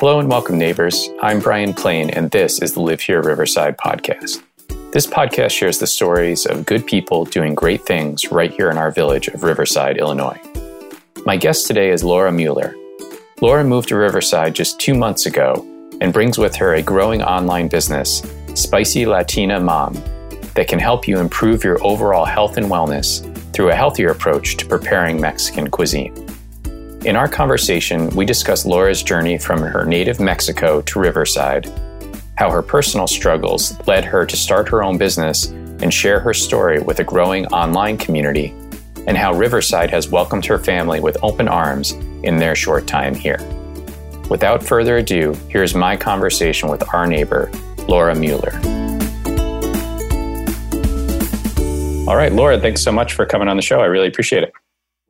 Hello and welcome, neighbors. I'm Brian Plain, and this is the Live Here Riverside podcast. This podcast shares the stories of good people doing great things right here in our village of Riverside, Illinois. My guest today is Laura Muller. Laura moved to Riverside just two months ago and brings with her a growing online business, Spicy Latina Mom, that can help you improve your overall health and wellness through a healthier approach to preparing Mexican cuisine. In our conversation, we discuss Laura's journey from her native Mexico to Riverside how her personal struggles led her to start her own business and share her story with a growing online community, and how Riverside has welcomed her family with open arms in their short time here. Without further ado, here's my conversation with our neighbor, Laura Muller. All right, Laura, thanks so much for coming on the show. I really appreciate it.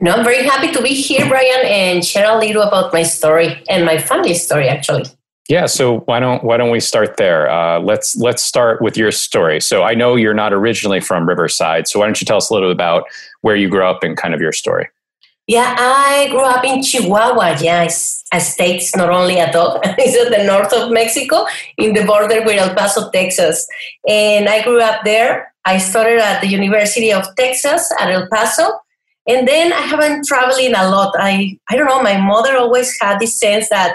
No, I'm very happy to be here, Brian, and share a little about my story and my family story, actually. Yeah, so why don't why don't we start there? Uh, let's let's start with your story. So I know you're not originally from Riverside, so why don't you tell us a little bit about where you grew up and kind of your story? Yeah, I grew up in Chihuahua. Yeah, it's a state, it's not only a dog. it's at the north of Mexico, in the border with El Paso, Texas. And I grew up there. I started at the University of Texas at El Paso. And then I haven't traveling a lot. I I don't know. My mother always had this sense that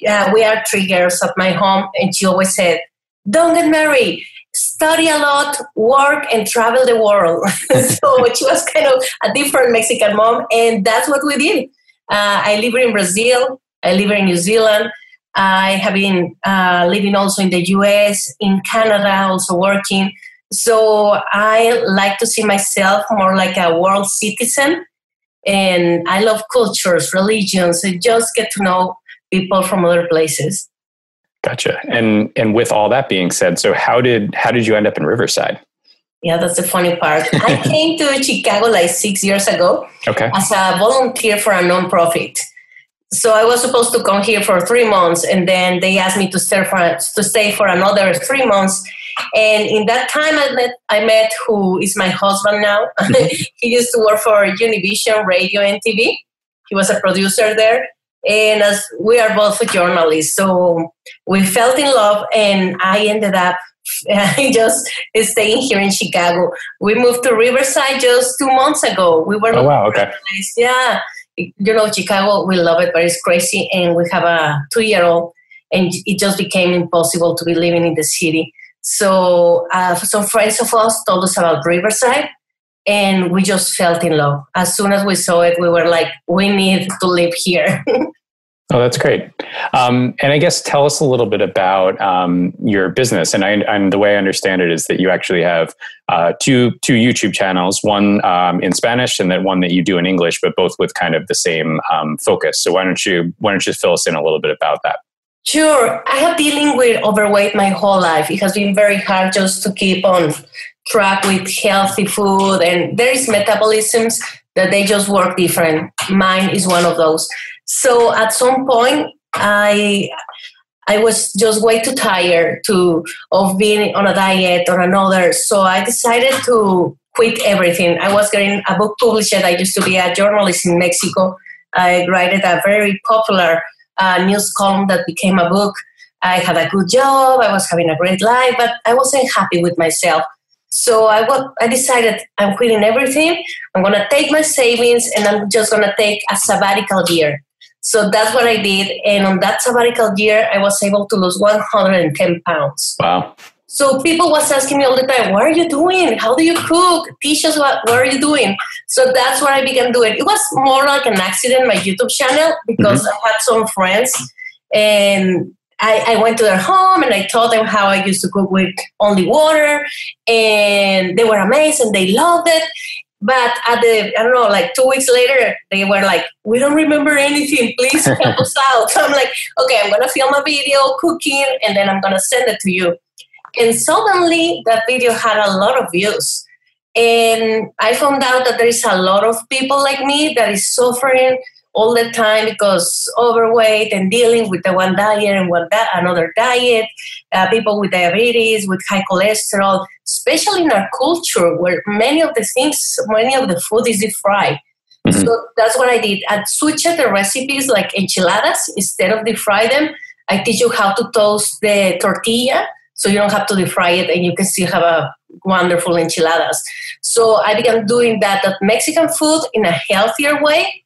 yeah, we are three girls at my home, and she always said, "Don't get married, study a lot, work, and travel the world." so she was kind of a different Mexican mom, and that's what we did. Uh, I live in Brazil. I live in New Zealand. I have been uh, living also in the U.S., in Canada, also working. So I like to see myself more like a world citizen, and I love cultures, religions, and just get to know people from other places. Gotcha. And and with all that being said, so how did how did you end up in Riverside? Yeah, that's the funny part. I came to Chicago like six years ago okay. as a volunteer for a nonprofit. So I was supposed to come here for three months, and then they asked me to stay for to stay for another three months. And in that time, I met I met who is my husband now. Mm-hmm. he used to work for Univision Radio and TV. He was a producer there, and as we are both journalists so we felt in love and i ended up just staying here in chicago. We moved to riverside just two months ago. We were oh wow okay. yeah. You know chicago we love it but it's crazy. And we have a two year old and it just became impossible to be living in the city so uh, some friends of us told us about riverside and we just felt in love. As soon as we saw it, we were like, we need to live here. oh, that's great. Um, and I guess tell us a little bit about um, your business. And, I, and the way I understand it is that you actually have uh, two two YouTube channels, one um, in Spanish and then one that you do in English, but both with kind of the same um, focus. So why don't you why don't you fill us in a little bit about that? Sure. I have dealing with overweight my whole life. It has been very hard just to keep on track with healthy food and there is metabolisms that they just work different mine is one of those so at some point i i was just way too tired to of being on a diet or another so i decided to quit everything i was getting a book published i used to be a journalist in mexico i wrote a very popular uh, news column that became a book i had a good job i was having a great life but i wasn't happy with myself so I I decided I'm quitting everything. I'm going to take my savings and I'm just going to take a sabbatical year. So that's what I did. And on that sabbatical year, I was able to lose 110 pounds. Wow. So people was asking me all the time, what are you doing? How do you cook? Teach us what, what are you doing? So that's what I began doing. It was more like an accident, my YouTube channel, because mm-hmm. I had some friends and I, I, went to their home and I taught them how I used to cook with only water, and they were amazed and they loved it. But at the I don't know, like two weeks later, they were like, "We don't remember anything. Please help us out." So I'm like, "Okay, I'm gonna film a video cooking, and then I'm gonna send it to you." And suddenly, that video had a lot of views, and I found out that there is a lot of people like me that is suffering all the time because overweight and dealing with the one diet and one di- another diet, uh, people with diabetes, with high cholesterol, especially in our culture where many of the things, many of the food is deep fried. Mm-hmm. So that's what I did. I switched the recipes like enchiladas instead of deep fry them. I teach you how to toast the tortilla so you don't have to deep fry it and you can still have a wonderful enchiladas. So I began doing that, that Mexican food in a healthier way.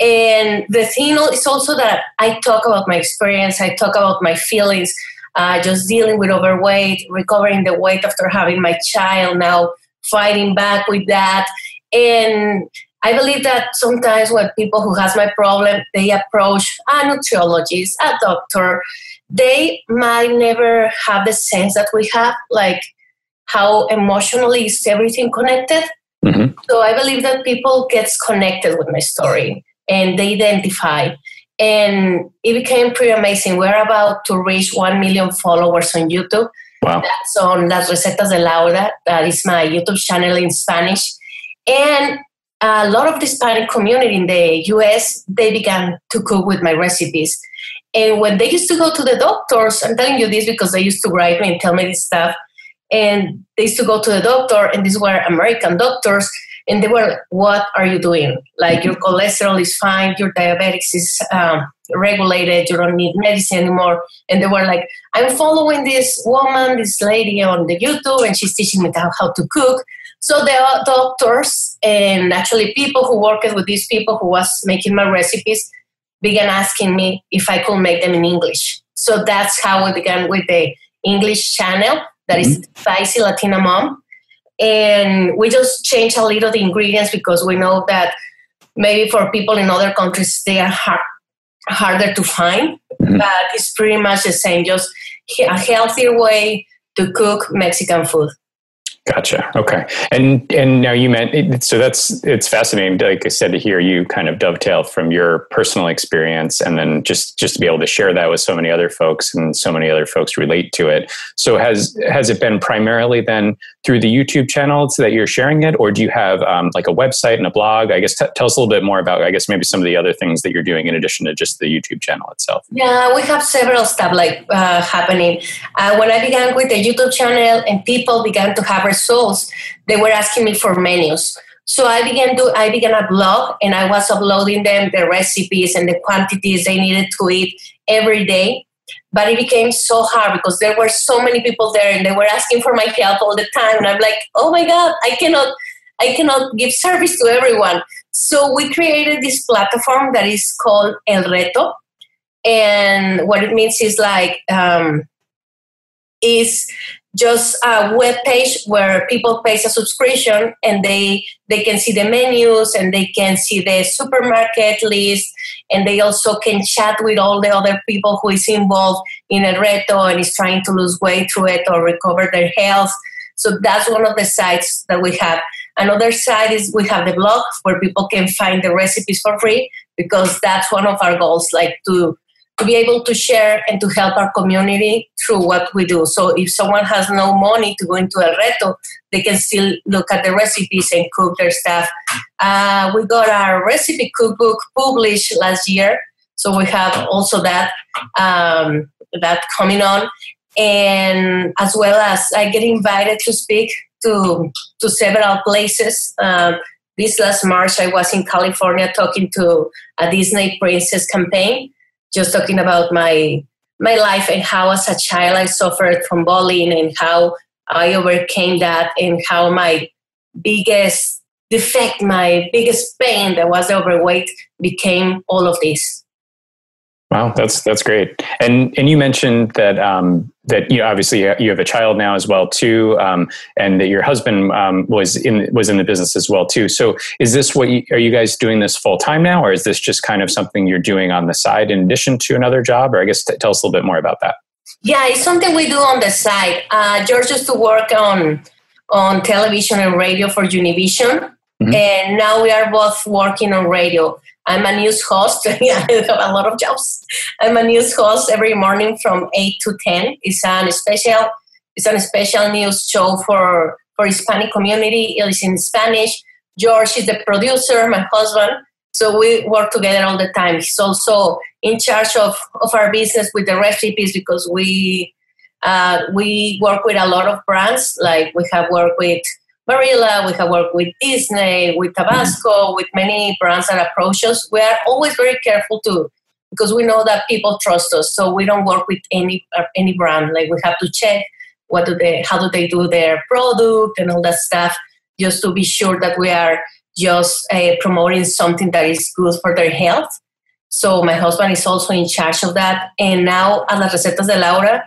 And the thing is also that I talk about my experience, I talk about my feelings, uh, just dealing with overweight, recovering the weight after having my child, now fighting back with that. And I believe that sometimes when people who has my problem, they approach a nutriologist, a doctor, they might never have the sense that we have, like how emotionally is everything connected. Mm-hmm. So I believe that people gets connected with my story and they identify. And it became pretty amazing. We're about to reach 1 million followers on YouTube. Wow. That's on Las Recetas de Laura. That is my YouTube channel in Spanish. And a lot of the Hispanic community in the US, they began to cook with my recipes. And when they used to go to the doctors, I'm telling you this because they used to write me and tell me this stuff. And they used to go to the doctor, and these were American doctors, and they were, like, "What are you doing? Like your cholesterol is fine, your diabetes is um, regulated, you don't need medicine anymore." And they were like, "I'm following this woman, this lady on the YouTube, and she's teaching me how, how to cook." So the doctors and actually people who worked with these people who was making my recipes began asking me if I could make them in English. So that's how we began with the English channel that mm-hmm. is Spicy Latina Mom. And we just changed a little the ingredients because we know that maybe for people in other countries they are hard, harder to find, mm-hmm. but it's pretty much the same, just a healthier way to cook Mexican food. Gotcha. Okay. And and now you meant so that's it's fascinating. Like I said, to hear you kind of dovetail from your personal experience, and then just just to be able to share that with so many other folks, and so many other folks relate to it. So has has it been primarily then through the YouTube channel so that you're sharing it, or do you have um, like a website and a blog? I guess t- tell us a little bit more about I guess maybe some of the other things that you're doing in addition to just the YouTube channel itself. Yeah, we have several stuff like uh, happening. Uh, when I began with the YouTube channel, and people began to have results, they were asking me for menus. So I began to I began a blog and I was uploading them the recipes and the quantities they needed to eat every day. But it became so hard because there were so many people there and they were asking for my help all the time. And I'm like, oh my God, I cannot I cannot give service to everyone. So we created this platform that is called El Reto. And what it means is like um, is just a web page where people pay a subscription and they they can see the menus and they can see the supermarket list. And they also can chat with all the other people who is involved in a reto and is trying to lose weight through it or recover their health. So that's one of the sites that we have. Another site is we have the blog where people can find the recipes for free because that's one of our goals like to to be able to share and to help our community through what we do. So if someone has no money to go into El Reto, they can still look at the recipes and cook their stuff. Uh, we got our recipe cookbook published last year, so we have also that um, that coming on, and as well as I get invited to speak to to several places. Um, this last March, I was in California talking to a Disney Princess campaign just talking about my my life and how as a child I suffered from bullying and how I overcame that and how my biggest defect, my biggest pain that was overweight became all of this. Wow, that's that's great. And and you mentioned that um, that you know, obviously you have a child now as well too, um, and that your husband um, was in was in the business as well too. So is this what you, are you guys doing this full time now, or is this just kind of something you're doing on the side in addition to another job? Or I guess t- tell us a little bit more about that. Yeah, it's something we do on the side. Uh, George used to work on on television and radio for Univision, mm-hmm. and now we are both working on radio. I'm a news host. I have a lot of jobs. I'm a news host every morning from eight to ten. It's a special. It's a special news show for for Hispanic community. It is in Spanish. George is the producer, my husband. So we work together all the time. He's also in charge of, of our business with the recipes because we uh, we work with a lot of brands. Like we have worked with Barilla, we have worked with Disney, with Tabasco, with many brands that approach us. We are always very careful to because we know that people trust us. So we don't work with any uh, any brand. Like we have to check what do they, how do they do their product and all that stuff, just to be sure that we are just uh, promoting something that is good for their health. So my husband is also in charge of that. And now at Las Recetas de Laura,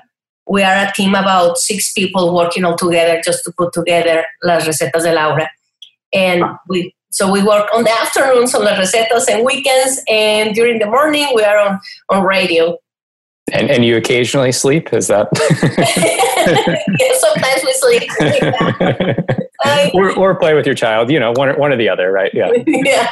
we are a team about six people working all together just to put together Las Recetas de Laura. And we so we work on the afternoons on Las Recetas and weekends, and during the morning we are on, on radio. And, and you occasionally sleep? Is that? sometimes we sleep. or, or play with your child, you know, one, one or the other, right? Yeah. yeah.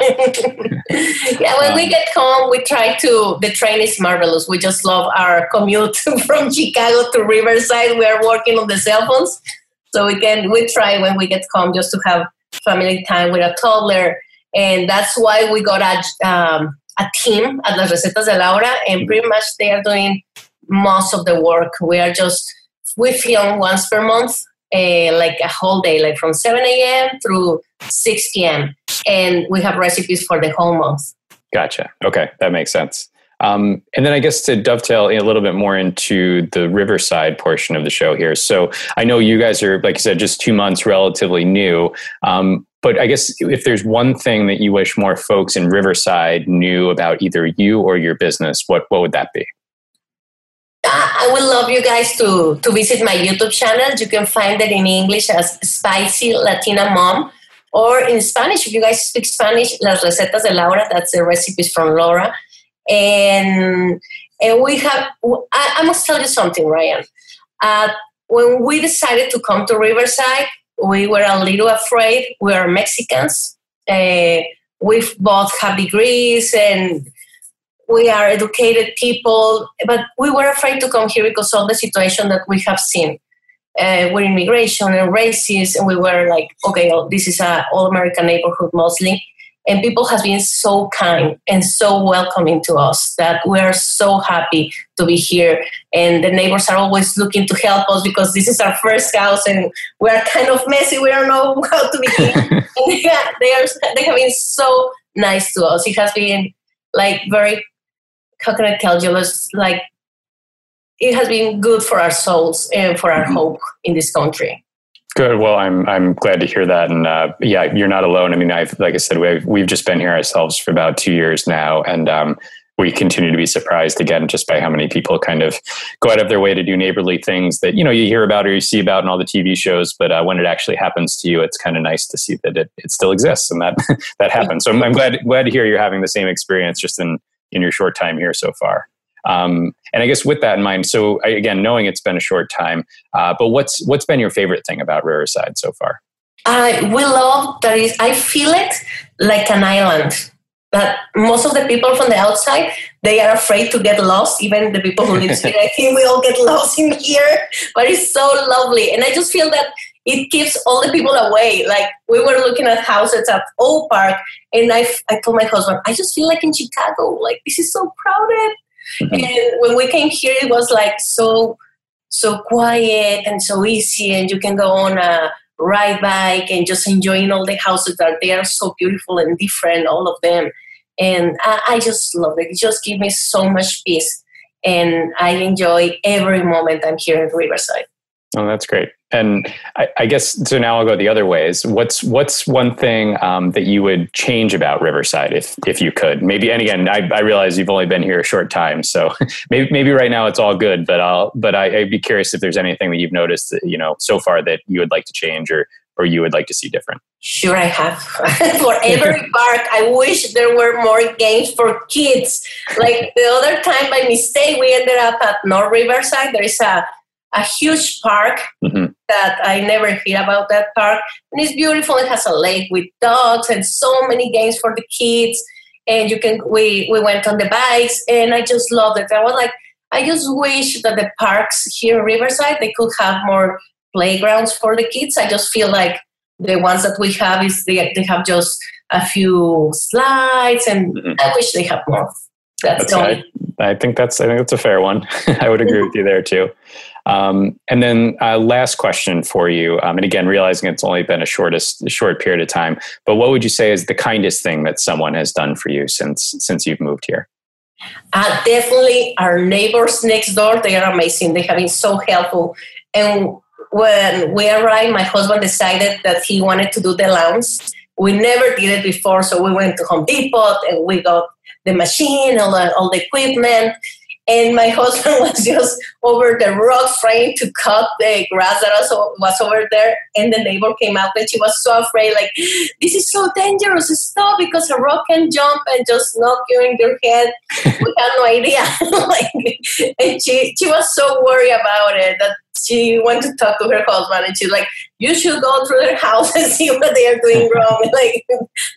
yeah, when um, we get home, we try to, the train is marvelous. We just love our commute from Chicago to Riverside. We are working on the cell phones. So we can, we try when we get home just to have family time with a toddler. And that's why we got a, um, a team at Las Recetas de Laura, and pretty much they are doing most of the work. We are just, we film once per month uh, like a whole day, like from 7 a.m. through 6 p.m. And we have recipes for the whole month. Gotcha. Okay, that makes sense. Um, and then I guess to dovetail a little bit more into the Riverside portion of the show here. So I know you guys are, like you said, just two months relatively new. Um, but I guess if there's one thing that you wish more folks in Riverside knew about either you or your business, what, what would that be? I would love you guys to, to visit my YouTube channel. You can find it in English as Spicy Latina Mom, or in Spanish, if you guys speak Spanish, Las Recetas de Laura, that's the recipes from Laura. And, and we have, I, I must tell you something, Ryan. Uh, when we decided to come to Riverside, we were a little afraid. We are Mexicans. Uh, we both have degrees and we are educated people, but we were afraid to come here because of the situation that we have seen uh, with immigration and racism. And we were like, okay, oh, this is an all American neighborhood mostly. And people have been so kind and so welcoming to us that we are so happy to be here. And the neighbors are always looking to help us because this is our first house and we are kind of messy. We don't know how to begin. yeah, they are they have been so nice to us. It has been like very how can I tell you? It's like it has been good for our souls and for our mm-hmm. hope in this country. Good. Well, I'm I'm glad to hear that, and uh, yeah, you're not alone. I mean, I've like I said, we've we've just been here ourselves for about two years now, and um, we continue to be surprised again just by how many people kind of go out of their way to do neighborly things that you know you hear about or you see about in all the TV shows, but uh, when it actually happens to you, it's kind of nice to see that it, it still exists and that that happens. So I'm, I'm glad glad to hear you're having the same experience just in in your short time here so far. Um, and I guess with that in mind, so again, knowing it's been a short time, uh, but what's what's been your favorite thing about Riverside so far? I we love that is. I feel it like an island. That most of the people from the outside they are afraid to get lost. Even the people who live here, I think we all get lost in here. But it's so lovely, and I just feel that it keeps all the people away. Like we were looking at houses at Oak Park, and I, I told my husband, I just feel like in Chicago. Like this is so crowded. Mm-hmm. And when we came here, it was like so so quiet and so easy, and you can go on a ride bike and just enjoying all the houses that they are so beautiful and different, all of them. And I, I just love it. It just gives me so much peace, and I enjoy every moment I'm here in Riverside. Oh, that's great. And I, I, guess so. Now I'll go the other ways. What's what's one thing um, that you would change about Riverside if if you could? Maybe. And again, I, I realize you've only been here a short time, so maybe maybe right now it's all good. But I'll but I, would be curious if there's anything that you've noticed that, you know so far that you would like to change or or you would like to see different. Sure, I have. for every park, I wish there were more games for kids. Like the other time, by mistake, we ended up at North Riverside. There is a a huge park mm-hmm. That I never hear about that park. And it's beautiful. It has a lake with dogs and so many games for the kids. And you can we we went on the bikes and I just loved it. I was like, I just wish that the parks here in Riverside they could have more playgrounds for the kids. I just feel like the ones that we have is they, they have just a few slides and mm-hmm. I wish they have more. That's, that's I, I think that's I think that's a fair one. I would agree with you there too. Um, and then uh, last question for you, um, and again, realizing it's only been a shortest short period of time, but what would you say is the kindest thing that someone has done for you since since you've moved here? Uh, definitely our neighbors next door, they are amazing. They have been so helpful. And when we arrived, my husband decided that he wanted to do the lawns. We never did it before, so we went to Home Depot and we got the machine, all the, all the equipment. And my husband was just over the rocks trying to cut the grass that also was over there. And the neighbor came out and she was so afraid, like, this is so dangerous. Stop because a rock can jump and just knock you in your head. we had no idea. like, and she, she was so worried about it that she went to talk to her husband and she's like, you should go through their house and see what they are doing wrong. like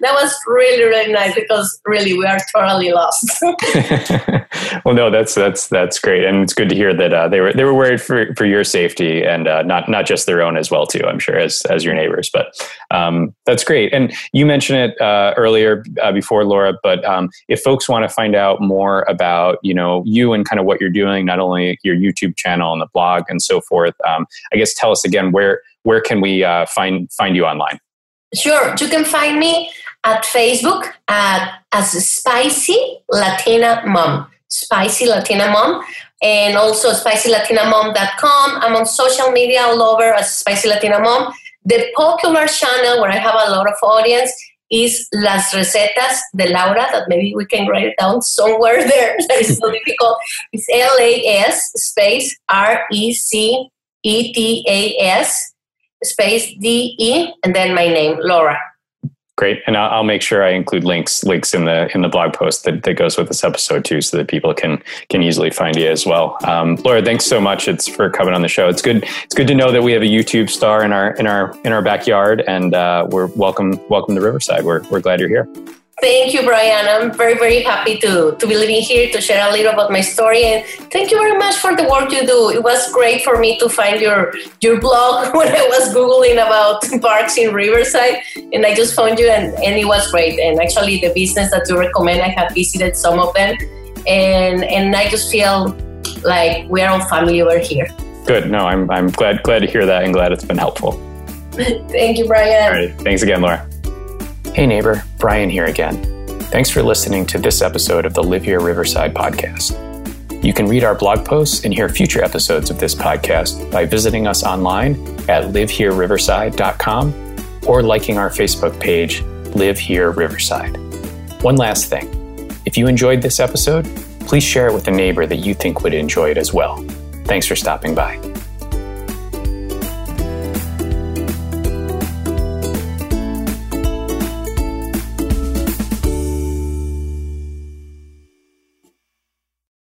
that was really, really nice because really we are totally lost. well, no, that's that's that's great, and it's good to hear that uh, they were they were worried for, for your safety and uh, not not just their own as well too. I'm sure as as your neighbors, but um, that's great. And you mentioned it uh, earlier uh, before, Laura. But um, if folks want to find out more about you know you and kind of what you're doing, not only your YouTube channel and the blog and so forth, um, I guess tell us again where where can we uh, find find you online? Sure, you can find me at Facebook at as Spicy Latina Mom, Spicy Latina Mom, and also SpicyLatinaMom.com. I'm on social media all over as Spicy Latina Mom. The popular channel where I have a lot of audience is Las Recetas de Laura, that maybe we can write it down somewhere there. That is so difficult. It's L A S space R E C E T A S space D E and then my name, Laura. Great, and I'll, make sure I include links links in the in the blog post that, that goes with this episode too, so that people can can easily find you as well. Um, Laura, thanks so much. It's for coming on the show. It's good. It's good to know that we have a YouTube star in our in our in our backyard, and uh, we're welcome welcome to Riverside. We're we're glad you're here. Thank you, Brian. I'm very, very happy to, to be living here to share a little about my story. And thank you very much for the work you do. It was great for me to find your, your blog when I was Googling about parks in Riverside. And I just found you, and, and it was great. And actually, the business that you recommend, I have visited some of them. And, and I just feel like we are all family over here. Good. No, I'm, I'm glad, glad to hear that and glad it's been helpful. Thank you, Brian. All right. Thanks again, Laura. Hey, neighbor, Brian here again. Thanks for listening to this episode of the Live Here Riverside podcast. You can read our blog posts and hear future episodes of this podcast by visiting us online at livehereriverside.com or liking our Facebook page, Live Here Riverside. One last thing if you enjoyed this episode, please share it with a neighbor that you think would enjoy it as well. Thanks for stopping by.